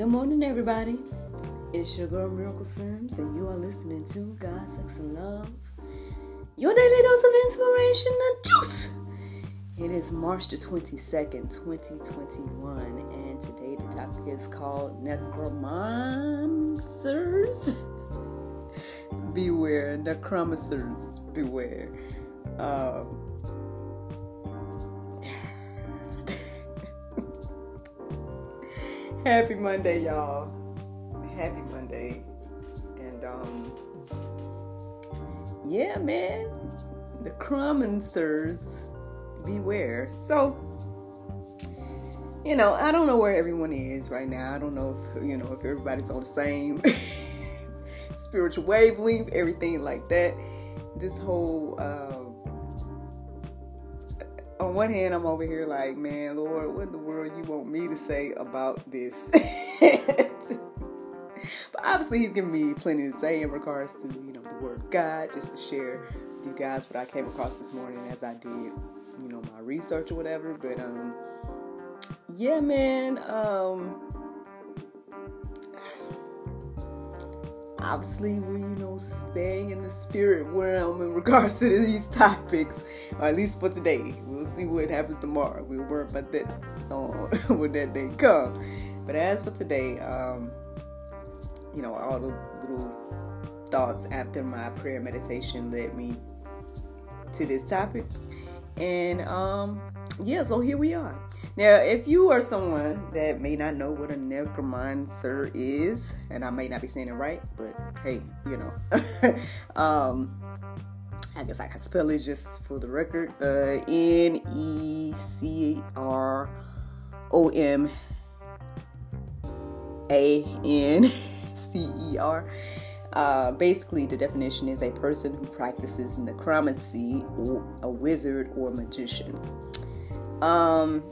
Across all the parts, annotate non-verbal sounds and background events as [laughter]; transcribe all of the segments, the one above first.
Good morning, everybody. It's your girl Miracle Sims, and you are listening to God, Sex, and Love. Your daily dose of inspiration and juice. It is March the 22nd, 2021, and today the topic is called Necromancers. [laughs] beware, necromancers, beware. Um, Happy Monday, y'all. Happy Monday. And um yeah, man. The Necromancers beware. So you know, I don't know where everyone is right now. I don't know if you know if everybody's on the same [laughs] spiritual wavelength, everything like that. This whole uh, on one hand, I'm over here like, man, Lord, what in the world you want me to say about this? [laughs] but obviously, He's giving me plenty to say in regards to, you know, the Word of God, just to share with you guys what I came across this morning as I did, you know, my research or whatever. But, um, yeah, man, um, obviously we're you know staying in the spirit realm in regards to these topics or at least for today. We'll see what happens tomorrow. We'll worry about that uh, [laughs] when that day comes. But as for today um you know all the little thoughts after my prayer meditation led me to this topic. And um yeah so here we are now, if you are someone that may not know what a necromancer is, and I may not be saying it right, but hey, you know, [laughs] um, I guess I can spell it just for the record. Uh, N E C R O M A N C E R. Uh, basically, the definition is a person who practices necromancy, or a wizard or magician. Um,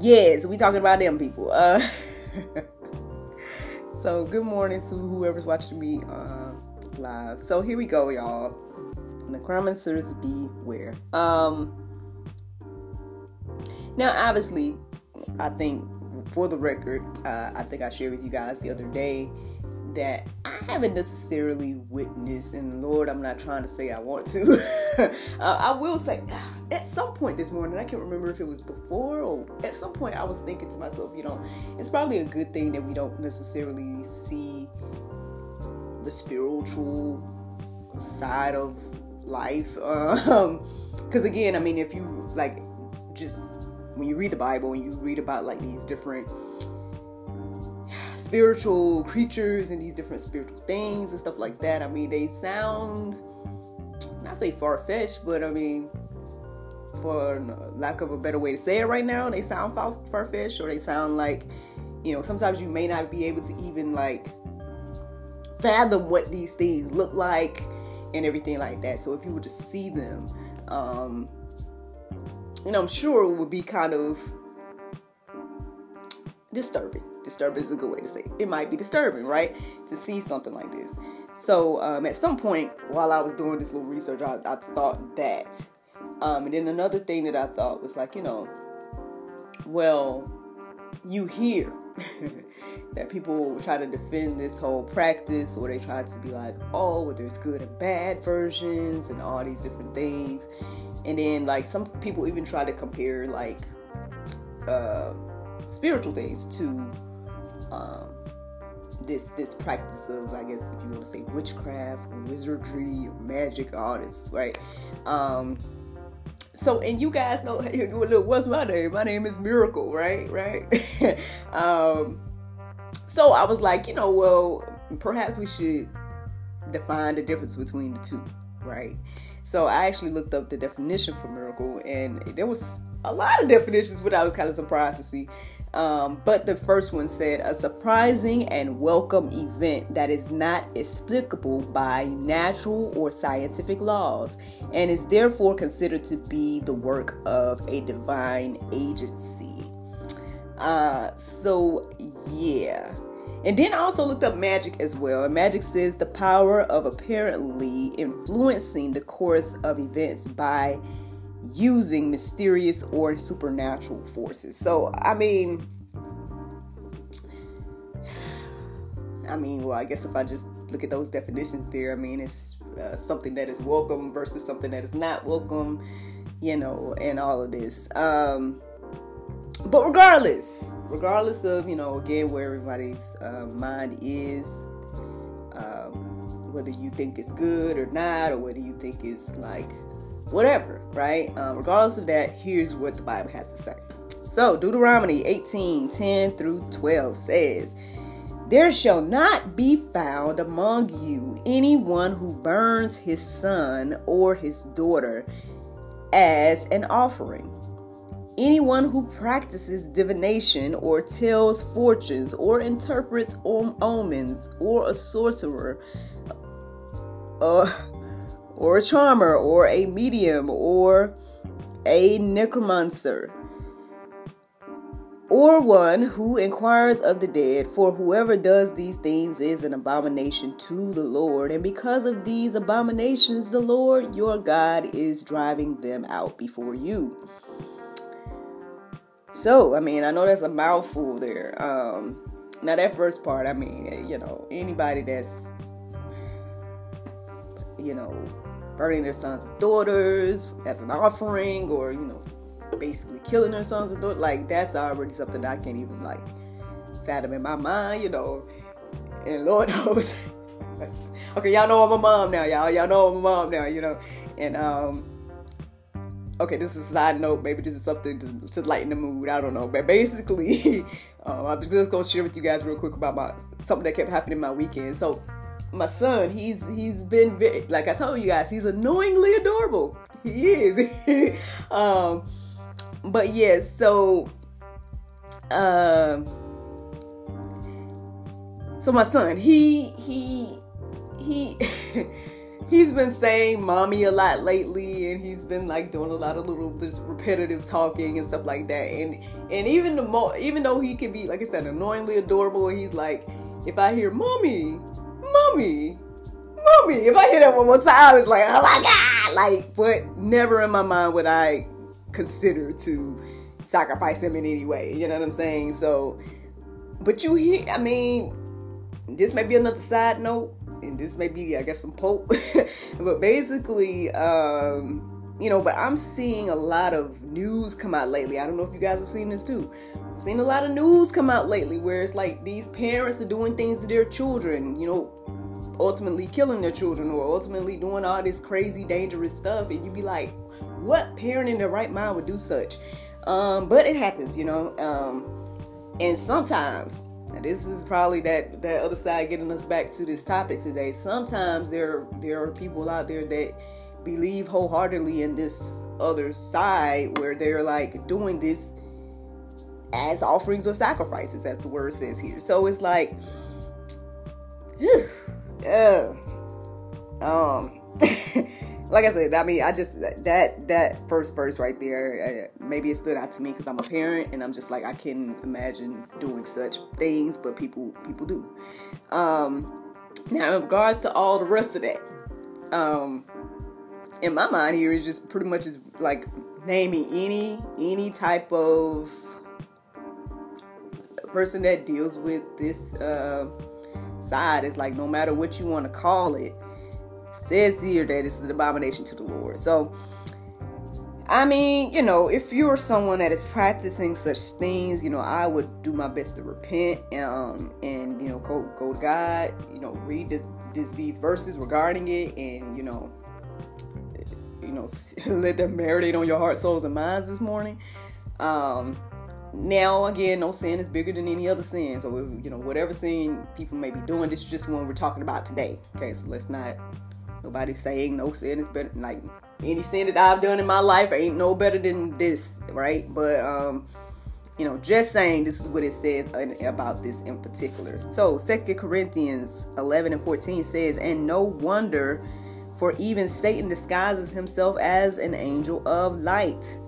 yes, we talking about them people. Uh, [laughs] so good morning to whoever's watching me uh, live. So here we go, y'all. The necromancers beware. Um, now, obviously, I think for the record, uh, I think I shared with you guys the other day that I haven't necessarily witnessed, and Lord, I'm not trying to say I want to. [laughs] uh, I will say, [sighs] at some point this morning, I can't remember if it was before or at some point, I was thinking to myself, you know, it's probably a good thing that we don't necessarily see the spiritual side of life. Because, [laughs] um, again, I mean, if you like just when you read the Bible and you read about like these different spiritual creatures and these different spiritual things and stuff like that. I mean, they sound not say far fetched, but I mean, for lack of a better way to say it right now, they sound far fetched or they sound like, you know, sometimes you may not be able to even like fathom what these things look like and everything like that. So if you were to see them, um, know, I'm sure it would be kind of disturbing disturbing is a good way to say it. It might be disturbing, right? To see something like this. So um, at some point while I was doing this little research, I, I thought that. Um, and then another thing that I thought was like, you know, well, you hear [laughs] that people try to defend this whole practice or they try to be like, oh, well, there's good and bad versions and all these different things. And then, like, some people even try to compare, like, uh, spiritual things to um, this this practice of I guess if you want to say witchcraft wizardry magic all this, right? Um, so and you guys know [laughs] look, what's my name? My name is Miracle, right? Right. [laughs] um, so I was like, you know, well, perhaps we should define the difference between the two, right? So I actually looked up the definition for miracle, and there was a lot of definitions, but I was kind of surprised to see. Um, but the first one said a surprising and welcome event that is not explicable by natural or scientific laws and is therefore considered to be the work of a divine agency. Uh, so, yeah. And then I also looked up magic as well. And magic says the power of apparently influencing the course of events by using mysterious or supernatural forces. So, I mean, I mean, well, I guess if I just look at those definitions there, I mean, it's uh, something that is welcome versus something that is not welcome, you know, and all of this. Um, but regardless, regardless of, you know, again, where everybody's uh, mind is, um, whether you think it's good or not, or whether you think it's like whatever, right? Um, regardless of that, here's what the Bible has to say. So, Deuteronomy 18 10 through 12 says, There shall not be found among you anyone who burns his son or his daughter as an offering. Anyone who practices divination or tells fortunes or interprets omens or a sorcerer, uh, or a charmer or a medium or a necromancer or one who inquires of the dead, for whoever does these things is an abomination to the Lord. And because of these abominations, the Lord your God is driving them out before you. So, I mean, I know that's a mouthful there. Um, now, that first part, I mean, you know, anybody that's, you know, burning their sons and daughters as an offering or, you know, basically killing their sons and daughters, like that's already something I can't even like fathom in my mind, you know. And Lord [laughs] knows. okay, y'all know I'm a mom now, y'all. Y'all know I'm a mom now, you know. And um okay, this is a side note. Maybe this is something to, to lighten the mood. I don't know. But basically, [laughs] um, I'm just gonna share with you guys real quick about my something that kept happening my weekend. So my son, he's he's been very like I told you guys, he's annoyingly adorable. He is. [laughs] um, but yeah, so um, so my son, he he he. [laughs] he's been saying mommy a lot lately and he's been like doing a lot of little just repetitive talking and stuff like that and and even the mo even though he can be like i said annoyingly adorable he's like if i hear mommy mommy, mommy. If I hear that one more time, it's like, oh my God. Like, but never in my mind would I consider to sacrifice him in any way. You know what I'm saying? So, but you hear, I mean, this may be another side note, and this may be, I guess, some Pope. [laughs] but basically, um, you know, but I'm seeing a lot of news come out lately. I don't know if you guys have seen this too. I've seen a lot of news come out lately where it's like these parents are doing things to their children, you know, ultimately killing their children or ultimately doing all this crazy, dangerous stuff. And you'd be like, what parent in their right mind would do such? Um, but it happens, you know. Um, and sometimes, this is probably that that other side getting us back to this topic today. Sometimes there there are people out there that believe wholeheartedly in this other side where they're like doing this as offerings or sacrifices, as the word says here. So it's like, [sighs] yeah, um, [laughs] like I said, I mean, I just that that first verse right there, uh, maybe it stood out to me because I'm a parent and I'm just like I can imagine doing such things, but people people do. Um, now, in regards to all the rest of that, um, in my mind here is just pretty much is like naming any any type of person that deals with this uh, side. It's like no matter what you want to call it, says here that it's an abomination to the Lord. So I mean, you know, if you're someone that is practicing such things, you know, I would do my best to repent um, and you know go go to God, you know, read this, this these verses regarding it, and you know, you know, [laughs] let them marinate on your heart, souls, and minds this morning. Um, now, again, no sin is bigger than any other sin. So, if, you know, whatever sin people may be doing, this is just one we're talking about today. Okay, so let's not, nobody saying no sin is better, like any sin that I've done in my life ain't no better than this, right? But, um, you know, just saying this is what it says about this in particular. So, Second Corinthians 11 and 14 says, And no wonder for even Satan disguises himself as an angel of light.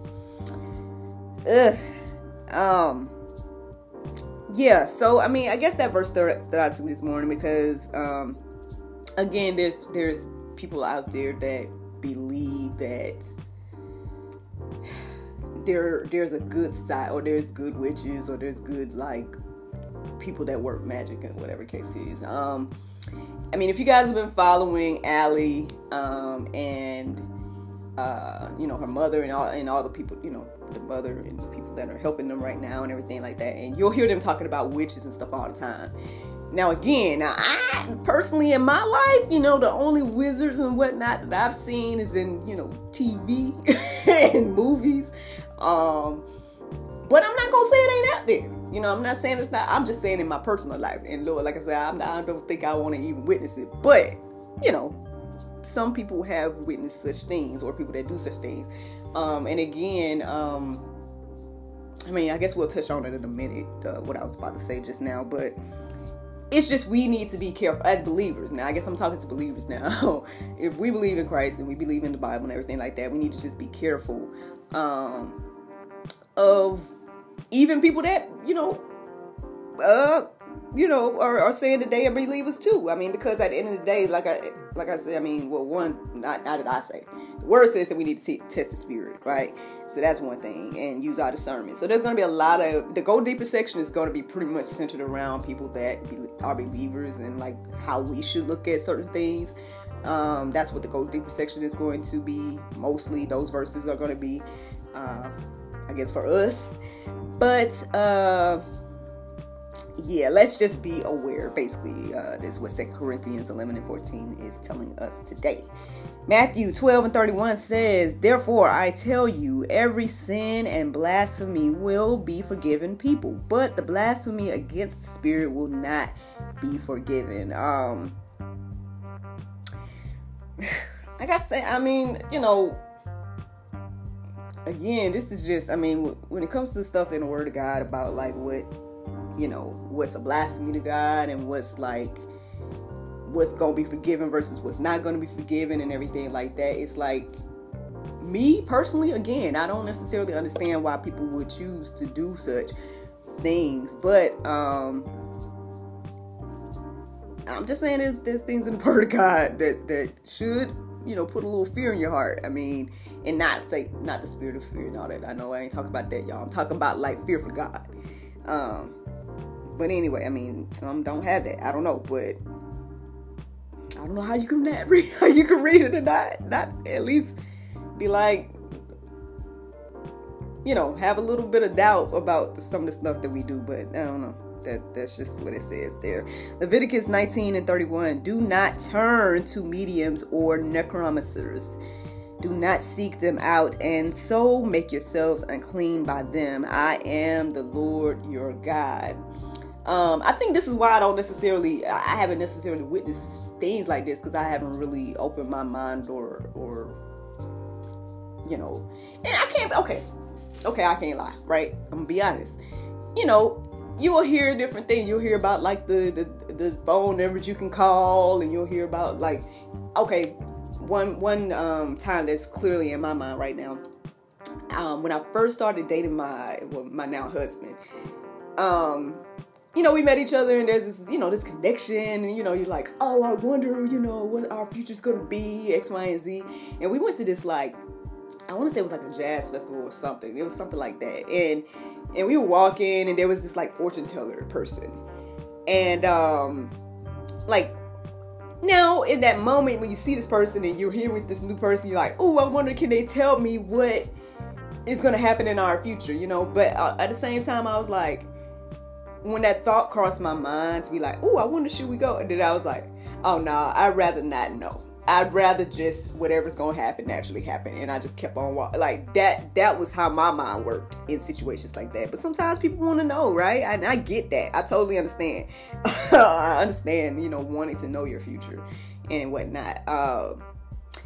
Ugh. Um. Yeah. So I mean, I guess that verse stood, out to me this morning because, um, again, there's there's people out there that believe that there there's a good side or there's good witches or there's good like people that work magic and whatever case is. Um, I mean, if you guys have been following Allie um, and uh, you know her mother and all and all the people, you know, the mother and the people that are helping them right now and everything like that, and you'll hear them talking about witches and stuff all the time. Now again, now I personally in my life, you know, the only wizards and whatnot that I've seen is in you know TV [laughs] and movies. Um, but I'm not gonna say it ain't out there. You know, I'm not saying it's not. I'm just saying in my personal life. And Lord, like I said, I'm not, I don't think I want to even witness it. But you know, some people have witnessed such things, or people that do such things. Um, and again, um, I mean, I guess we'll touch on it in a minute. Uh, what I was about to say just now, but it's just we need to be careful as believers. Now, I guess I'm talking to believers [laughs] now. if we believe in Christ and we believe in the Bible and everything like that, we need to just be careful um, of even people that you know, uh, you know, are, are saying that they are believers too. I mean, because at the end of the day, like I like I said, I mean, well, one, not, not that I say, the word says that we need to t- test the spirit, right? So that's one thing, and use our discernment. So there's going to be a lot of the go deeper section is going to be pretty much centered around people that are believers and like how we should look at certain things. Um, that's what the go deeper section is going to be. Mostly, those verses are going to be, uh, I guess, for us. But uh, yeah, let's just be aware. Basically, uh, this is what Second Corinthians 11 and 14 is telling us today. Matthew 12 and 31 says, Therefore I tell you, every sin and blasphemy will be forgiven people, but the blasphemy against the Spirit will not be forgiven. Um, [sighs] like I say, I mean, you know, again, this is just, I mean, when it comes to the stuff in the Word of God about like what, you know, what's a blasphemy to God and what's like, what's going to be forgiven versus what's not going to be forgiven and everything like that, it's like, me personally, again, I don't necessarily understand why people would choose to do such things, but, um, I'm just saying there's there's things in the Word of God that that should you know put a little fear in your heart. I mean, and not say not the spirit of fear and all that. I know I ain't talking about that, y'all. I'm talking about like fear for God. Um, but anyway, I mean, some don't have that. I don't know, but I don't know how you can not [laughs] read how you can read it and not not at least be like you know have a little bit of doubt about some of the stuff that we do. But I don't know. That that's just what it says there. Leviticus 19 and 31. Do not turn to mediums or necromancers do not seek them out, and so make yourselves unclean by them. I am the Lord your God. Um, I think this is why I don't necessarily, I haven't necessarily witnessed things like this because I haven't really opened my mind or, or, you know, and I can't, okay, okay, I can't lie, right? I'm gonna be honest. You know, you will hear a different things. You'll hear about like the, the, the phone numbers you can call, and you'll hear about like, okay, one one um, time that's clearly in my mind right now. Um, when I first started dating my well, my now husband, um, you know, we met each other and there's this, you know, this connection, and you know, you're like, oh, I wonder, you know, what our future's gonna be, X, Y, and Z. And we went to this like, I want to say it was like a jazz festival or something. It was something like that, and and we were walking, and there was this like fortune teller person, and um, like now, in that moment when you see this person and you're here with this new person, you're like, oh, I wonder, can they tell me what is going to happen in our future, you know? But uh, at the same time, I was like, when that thought crossed my mind to be like, oh, I wonder, should we go? And then I was like, oh, no, nah, I'd rather not know. I'd rather just whatever's gonna happen naturally happen, and I just kept on walking. Like that. That was how my mind worked in situations like that. But sometimes people want to know, right? And I, get that. I totally understand. [laughs] I understand, you know, wanting to know your future and whatnot. Uh,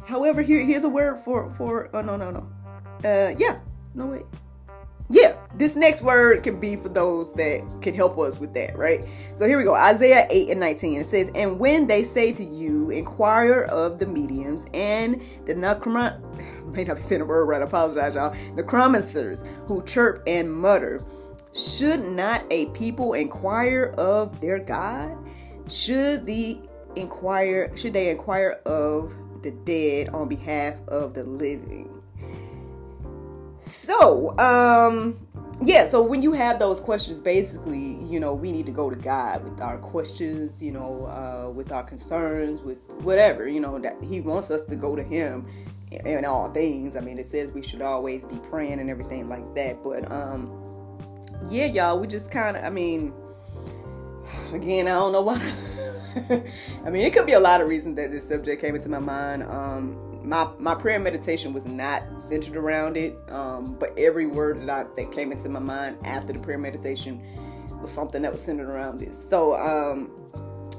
however, here here's a word for for. Oh no no no. Uh, yeah. No wait yeah, this next word can be for those that can help us with that, right? So here we go Isaiah 8 and 19. It says, And when they say to you, inquire of the mediums and the necromant, [sighs] may not be saying the word right, I apologize, y'all. Necromancers who chirp and mutter, should not a people inquire of their God? Should the inquire should they inquire of the dead on behalf of the living? So, um, yeah, so when you have those questions, basically, you know, we need to go to God with our questions, you know, uh, with our concerns, with whatever, you know, that He wants us to go to Him in all things. I mean, it says we should always be praying and everything like that. But um, yeah, y'all, we just kind of, I mean, again, I don't know why. [laughs] I mean, it could be a lot of reasons that this subject came into my mind. Um, my my prayer meditation was not centered around it, um, but every word that I, that came into my mind after the prayer meditation was something that was centered around this. So um,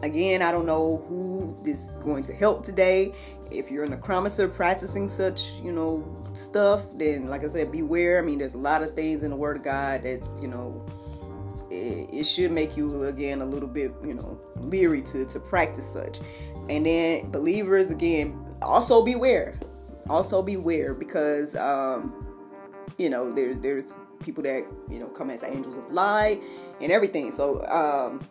again, I don't know who this is going to help today. If you're an necromancer practicing such, you know, stuff, then like I said, beware. I mean, there's a lot of things in the Word of God that you know it, it should make you again a little bit, you know, leery to to practice such. And then believers again also beware. Also beware because um, you know there's there's people that you know come as angels of light and everything. So um,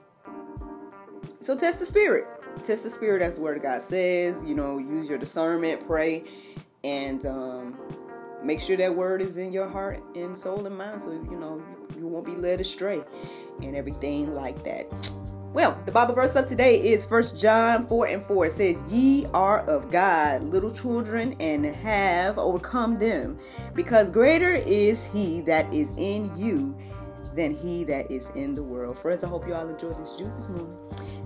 so test the spirit. Test the spirit as the word of God says. You know, use your discernment, pray, and um, make sure that word is in your heart and soul and mind, so you know you won't be led astray and everything like that. Well, the Bible verse of today is First John 4 and 4. It says, Ye are of God, little children, and have overcome them, because greater is he that is in you than he that is in the world. Friends, I hope you all enjoyed this juice this morning.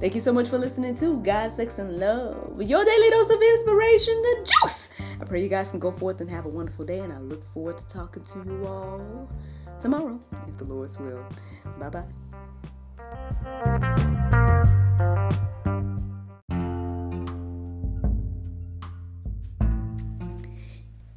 Thank you so much for listening to God, Sex, and Love. Your daily dose of inspiration, the juice. I pray you guys can go forth and have a wonderful day, and I look forward to talking to you all tomorrow, if the Lord's will. Bye bye.